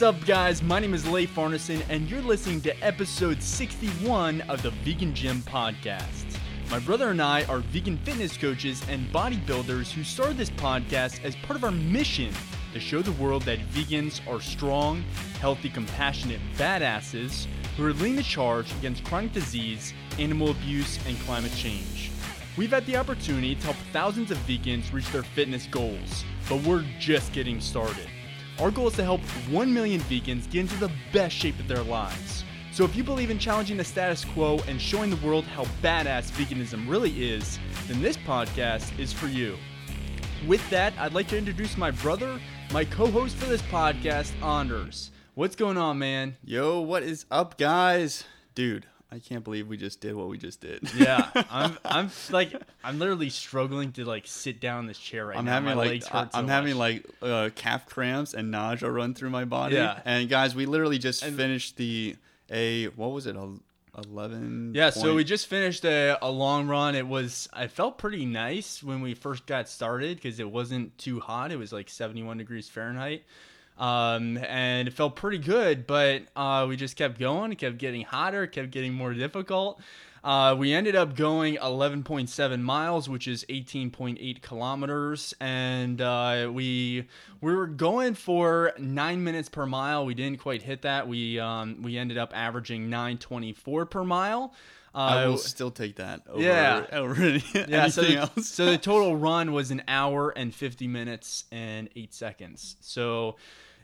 What's up, guys? My name is Leif Arneson, and you're listening to episode 61 of the Vegan Gym Podcast. My brother and I are vegan fitness coaches and bodybuilders who started this podcast as part of our mission to show the world that vegans are strong, healthy, compassionate badasses who are leading the charge against chronic disease, animal abuse, and climate change. We've had the opportunity to help thousands of vegans reach their fitness goals, but we're just getting started. Our goal is to help 1 million vegans get into the best shape of their lives. So if you believe in challenging the status quo and showing the world how badass veganism really is, then this podcast is for you. With that, I'd like to introduce my brother, my co-host for this podcast, Anders. What's going on, man? Yo, what is up, guys? Dude, I can't believe we just did what we just did. Yeah, I'm I'm like I'm literally struggling to like sit down in this chair right I'm now. having My like legs I- hurt so I'm having much. like uh, calf cramps and nausea run through my body. Yeah. And guys, we literally just And- finished the a what was it? A, Eleven. Yeah, so we just finished a, a long run. It was I felt pretty nice when we first got started because it wasn't too hot. It was like 71 degrees Fahrenheit. Um, and it felt pretty good, but uh, we just kept going. It kept getting hotter, it kept getting more difficult. Uh, we ended up going 11.7 miles, which is 18.8 kilometers, and uh, we we were going for nine minutes per mile. We didn't quite hit that. We um, we ended up averaging 9.24 per mile. Uh, I will still take that over, Yeah. over yeah, so the, else. so the total run was an hour and 50 minutes and 8 seconds. So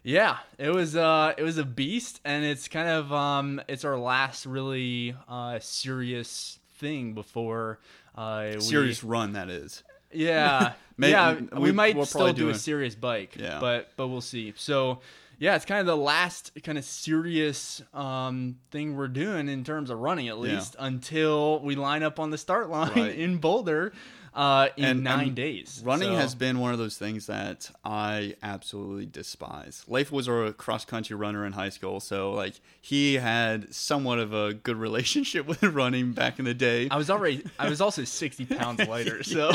yeah, it was uh it was a beast and it's kind of um it's our last really uh serious thing before uh we, serious run that is. yeah. May- yeah, we- we, might we'll still do do a a- serious bike. Yeah. But but we'll see. So yeah, it's kind of the last kind of serious um, thing we're doing in terms of running, at Yeah. least until we line up on the start line Right. in Boulder uh, in And- nine and days. Running So- has been one of those things that I absolutely despise. Leif was a cross country runner in high school, so like he had somewhat of a good relationship with running back in the day. I was already. I was also sixty pounds lighter, so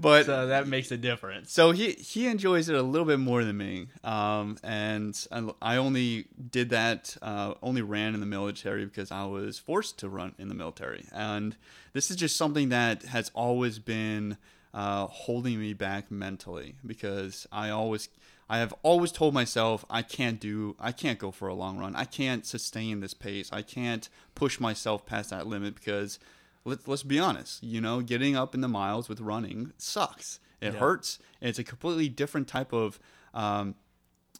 But so that makes a difference. So he he enjoys it a little bit more than me, um, and I- only did that, uh, only ran in the military because I was forced to run in the military, and this is just something that has always been uh, holding me back mentally because I always. I have always told myself I can't do I can't go for a long run. I can't sustain this pace. I can't push myself past that limit because let's let's be honest, you know, getting up in the miles with running sucks. It Yeah. hurts. It's a completely different type of um,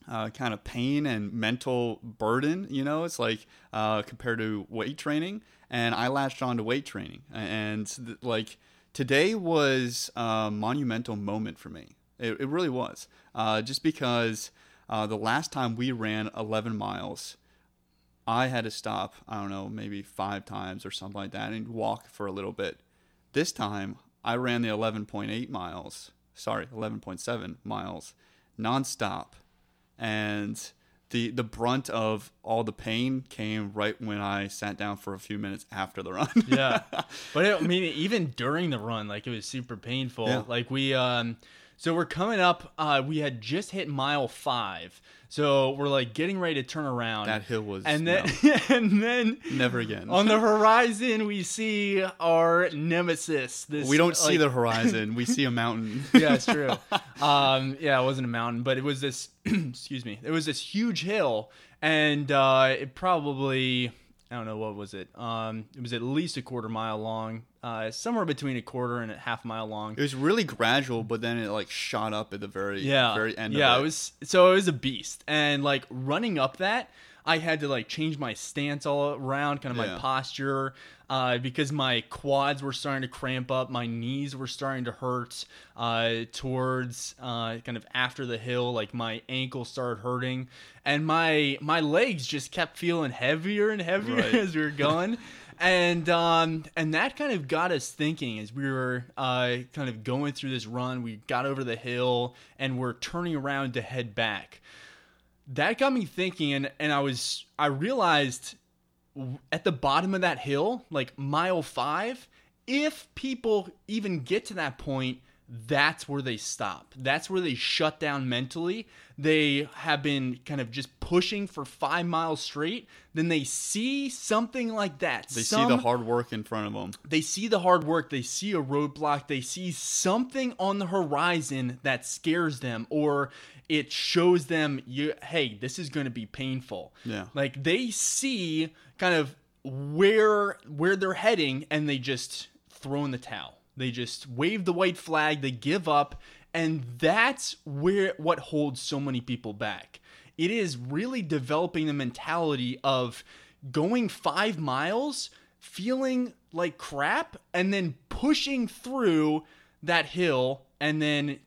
uh, kind of pain and mental burden. You know, it's like uh, compared to weight training. And I latched on to weight training, and th- like today was a monumental moment for me. It, it really was, uh, just because uh, the last time we ran 11 miles, I had to stop, I don't know, maybe five times or something like that and walk for a little bit. This time, I ran the 11.8 miles, sorry, 11.7 miles nonstop. And the, the brunt of all the pain came right when I sat down for a few minutes after the run. yeah but it, i mean even during the run like it was super painful Yeah. like we um so we're coming up uh we had just hit mile five so we're like getting ready to turn around that hill was and then no, and then never again. on the horizon we see our nemesis this we don't see the horizon, we see a mountain. yeah, it's true. Um, yeah, it wasn't a mountain, but it was this. excuse me. It was this huge hill, and uh, it probably I don't know what was it. Um, it was at least a quarter mile long, uh, somewhere between a quarter and a half mile long. It was really gradual, but then it like shot up at the very yeah, very end yeah, of it. it was so it was a beast, and like running up that. I had to like change my stance all around, kind of my posture, uh, because my quads were starting to cramp up, my knees were starting to hurt. Uh, towards uh, kind of after the hill, like my ankle started hurting, and my my legs just kept feeling heavier and heavier Right. as we were going. And um, and that kind of got us thinking as we were uh, kind of going through this run. We got over the hill and we're turning around to head back that got me thinking and, and i was i realized at the bottom of that hill like mile five if people even get to that point that's where they stop. That's where they shut down mentally. They have been kind of just pushing for five miles straight. Then they see something like that. They Some- see the hard work in front of them. they see the hard work, they see a roadblock, they see something on the horizon that scares them or it shows them you hey, this is going to be painful. Yeah. Like they see kind of where where they're heading and they just throw in the towel. They just wave the white flag, they give up, and that's where what holds so many people back. It is really developing the mentality of going 5 miles, feeling like crap and then pushing through that hill and then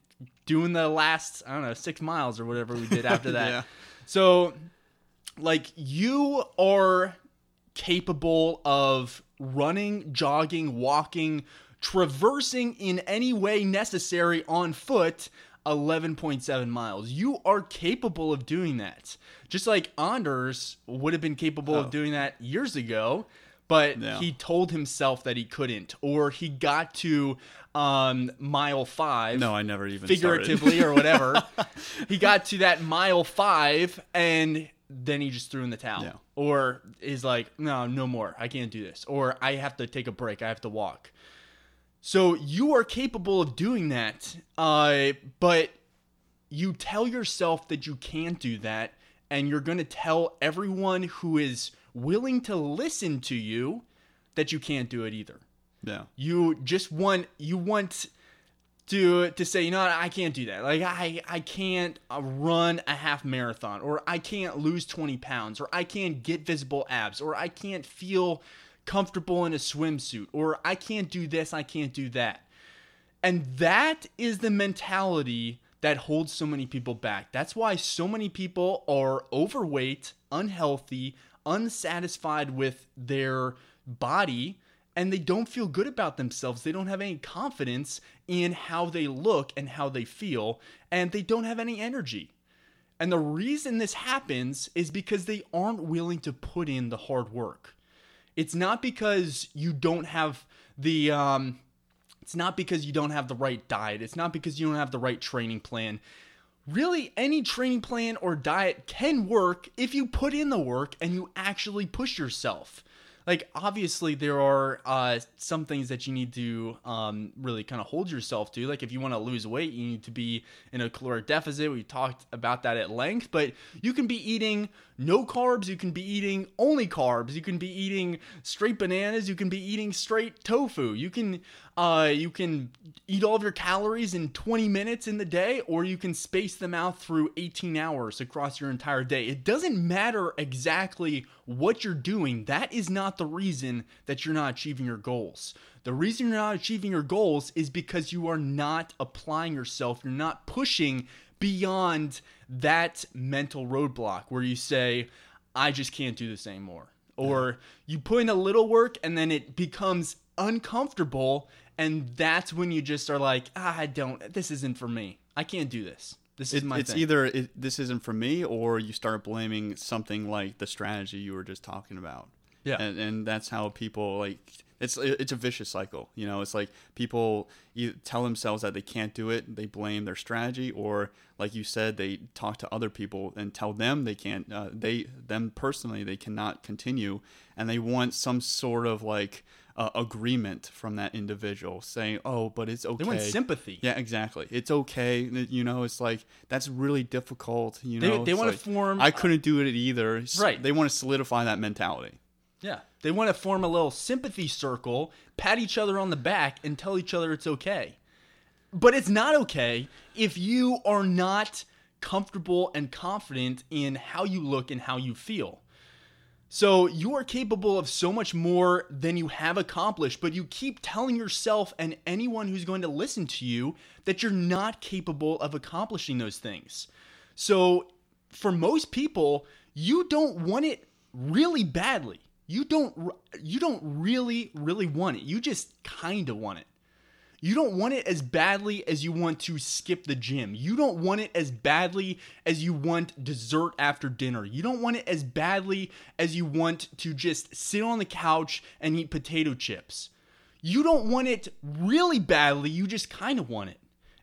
doing the last, I don't know, 6 miles or whatever we did after that. Yeah. So like you are capable of running, jogging, walking, traversing in any way necessary on foot 11.7 miles. You are capable of doing that. Just like Anders would have been capable of Oh. doing that years ago, but he told himself that he couldn't or he got to um mile 5 No, I never even figuratively or whatever. he got to that mile five and then he just threw in the towel. Or is like, no, no more. I can't do this. Or I have to take a break. I have to walk. So you are capable of doing that. Uh, but you tell yourself that you can't do that, and you're going to tell everyone who is willing to listen to you that you can't do it either. yeah. You just want you want to to say, you know, what, I can't do that. Like I I can't uh, run a half marathon, or I can't lose twenty pounds, or I can't get visible abs, or I can't feel comfortable in a swimsuit, or I can't do this, I can't do that. And that is the mentality that holds so many people back. That's why so many people are overweight, unhealthy, unsatisfied with their body, and they don't feel good about themselves. They don't have any confidence in how they look and how they feel, and they don't have any energy. And the reason this happens is because they aren't willing to put in the hard work. It's not because you don't have the um, it's not because you don't have the right diet. It's not because you don't have the right training plan. Really, any training plan or diet can work if you put in the work and you actually push yourself. Like, obviously, there are uh, some things that you need to um, really kind of hold yourself to. Like, if you want to lose weight, you need to be in a caloric deficit. We talked about that at length, but you can be eating no carbs, you can be eating only carbs, you can be eating straight bananas, you can be eating straight tofu. You can uh, you can eat all of your calories in 20 minutes in the day, or you can space them out through 18 hours across your entire day. It doesn't matter exactly what you're doing. That is not the reason that you're not achieving your goals. The reason you're not achieving your goals is because you are not applying yourself. You're not pushing beyond that mental roadblock where you say, I just can't do this anymore. Or you put in a little work and then it becomes uncomfortable. And that's when you just are like, ah, I don't, this isn't for me. I can't do this. This is It, my it's thing. either it, this isn't for me, or you start blaming something like the strategy you were just talking about. Yeah. and, and that's how people like it's it's a vicious cycle. You know, it's like people you tell themselves that they can't do it, they blame their strategy, or like you said, they talk to other people and tell them they can't. Uh, they them personally they cannot continue, and they want some sort of like uh, agreement from that individual saying, "Oh, but it's okay." They want sympathy. Yeah, exactly. It's okay. You know, it's like that's really difficult. You They- know, they wanna like, form- I couldn't do it either. Right. They want to solidify that mentality. Yeah. They want to form a little sympathy circle, pat each other on the back, and tell each other it's okay. But it's not okay if you are not comfortable and confident in how you look and how you feel. So you are capable of so much more than you have accomplished, but you keep telling yourself and anyone who's going to listen to you that you're not capable of accomplishing those things. So for most people, you don't want it really badly. You don't you don't really really want it. You just kind of want it. You don't want it as badly as you want to skip the gym. You don't want it as badly as you want dessert after dinner. You don't want it as badly as you want to just sit on the couch and eat potato chips. You don't want it really badly, you just kind of want it.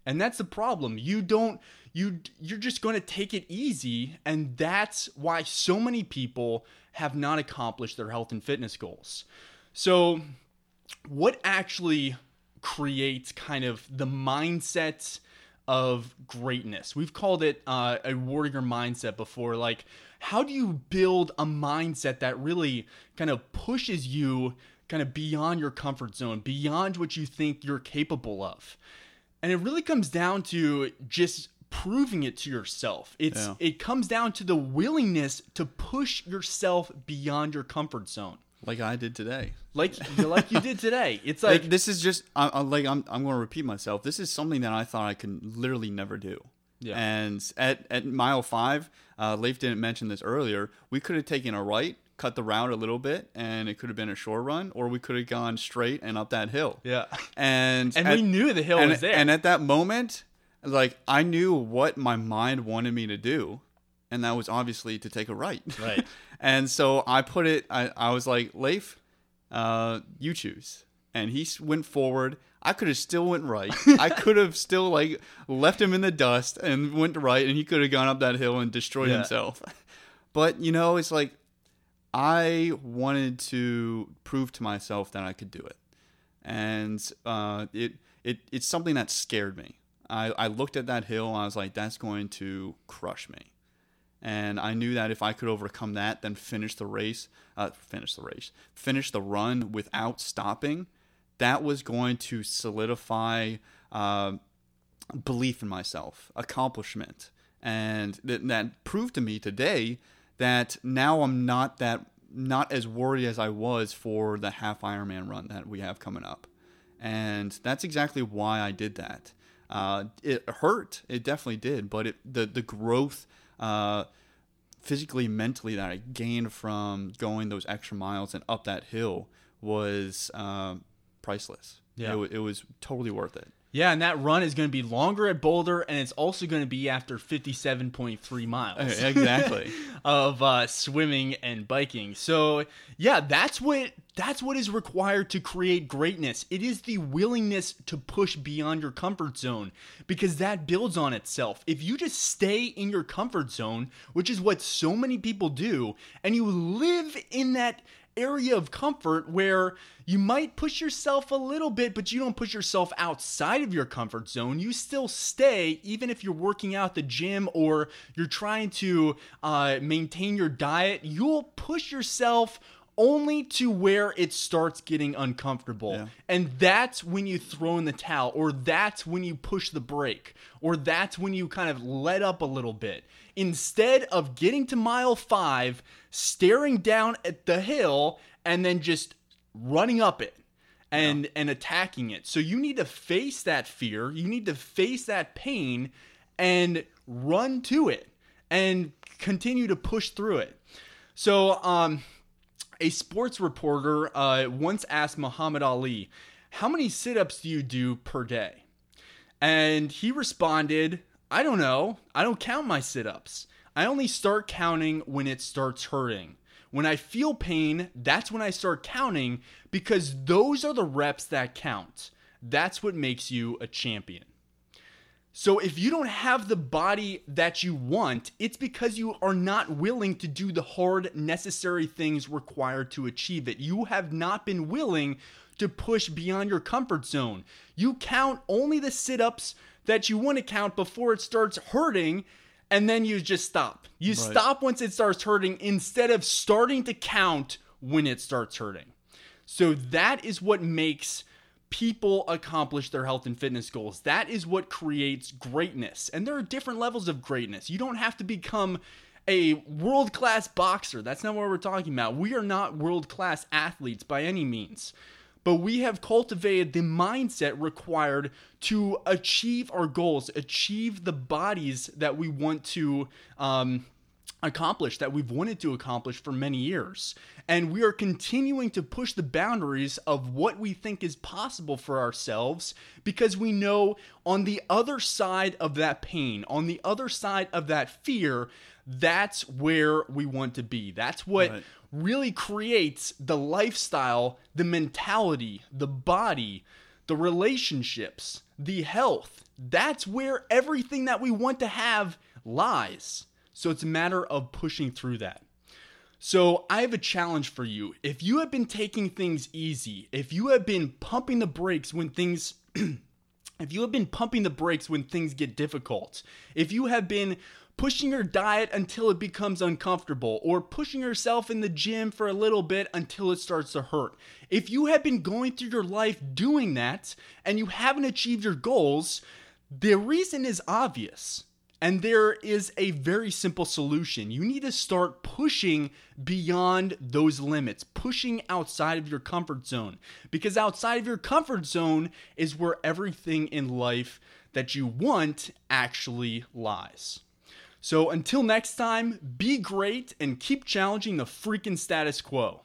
And that's the problem. You don't you you're just going to take it easy and that's why so many people have not accomplished their health and fitness goals. So what actually creates kind of the mindset of greatness? We've called it uh, a warrior mindset before. Like, how do you build a mindset that really kind of pushes you kind of beyond your comfort zone, beyond what you think you're capable of? And it really comes down to just proving it to yourself. It's yeah. it comes down to the willingness to push yourself beyond your comfort zone. Like I did today. Like like you did today. It's like, like this is just I, I, like I'm I'm going to repeat myself. This is something that I thought I could literally never do. Yeah. And at at mile five, uh, Leif didn't mention this earlier. We could have taken a right, cut the route a little bit, and it could have been a short run, or we could have gone straight and up that hill. Yeah. And and at, we knew the hill and, was there. And at that moment, like I knew what my mind wanted me to do, and that was obviously to take a right. Right. and so I put it. I, I was like, Leif, uh, you choose. And he went forward. I could have still went right. I could have still like left him in the dust and went right, and he could have gone up that hill and destroyed yeah. himself. But you know, it's like I wanted to prove to myself that I could do it, and uh, it it it's something that scared me. I, I looked at that hill and I was like, that's going to crush me. And I knew that if I could overcome that, then finish the race, uh, finish the race, finish the run without stopping, that was going to solidify uh, belief in myself, accomplishment. And th- that proved to me today that now I'm not that not as worried as I was for the half Ironman run that we have coming up. And that's exactly why I did that. Uh, it hurt. It definitely did. But it, the the growth, uh, physically, mentally, that I gained from going those extra miles and up that hill was uh, priceless. Yeah, it, it was totally worth it. Yeah, and that run is going to be longer at Boulder, and it's also going to be after 57.3 miles. Exactly. of uh, swimming and biking. So, yeah, that's what that's what is required to create greatness. It is the willingness to push beyond your comfort zone because that builds on itself. If you just stay in your comfort zone, which is what so many people do, and you live in that area of comfort where you might push yourself a little bit, but you don't push yourself outside of your comfort zone. You still stay, even if you're working out the gym or you're trying to uh, maintain your diet, you'll push yourself only to where it starts getting uncomfortable. Yeah. And that's when you throw in the towel, or that's when you push the brake, or that's when you kind of let up a little bit. Instead of getting to mile five, staring down at the hill, and then just running up it and yeah. and attacking it. So you need to face that fear, you need to face that pain and run to it and continue to push through it. So um a sports reporter uh, once asked Muhammad Ali, How many sit ups do you do per day? And he responded, I don't know. I don't count my sit ups. I only start counting when it starts hurting. When I feel pain, that's when I start counting because those are the reps that count. That's what makes you a champion. So if you don't have the body that you want, it's because you are not willing to do the hard, necessary things required to achieve it. You have not been willing to push beyond your comfort zone. You count only the sit ups that you want to count before it starts hurting, and then you just stop. You right. stop once it starts hurting instead of starting to count when it starts hurting. So that is what makes people accomplish their health and fitness goals. That is what creates greatness. And there are different levels of greatness. You don't have to become a world class boxer. That's not what we're talking about. We are not world class athletes by any means. But we have cultivated the mindset required to achieve our goals, achieve the bodies that we want to um, accomplish that we've wanted to accomplish for many years. And we are continuing to push the boundaries of what we think is possible for ourselves because we know on the other side of that pain, on the other side of that fear, that's where we want to be. That's what right. really creates the lifestyle, the mentality, the body, the relationships, the health. That's where everything that we want to have lies. So it's a matter of pushing through that. So, I have a challenge for you. If you have been taking things easy, if you have been pumping the brakes when things if you have been pumping the brakes when things get difficult, if you have been pushing your diet until it becomes uncomfortable, or pushing yourself in the gym for a little bit until it starts to hurt. If you have been going through your life doing that and you haven't achieved your goals, the reason is obvious. And there is a very simple solution. You need to start pushing beyond those limits, pushing outside of your comfort zone. Because outside of your comfort zone is where everything in life that you want actually lies. So until next time, be great and keep challenging the freaking status quo.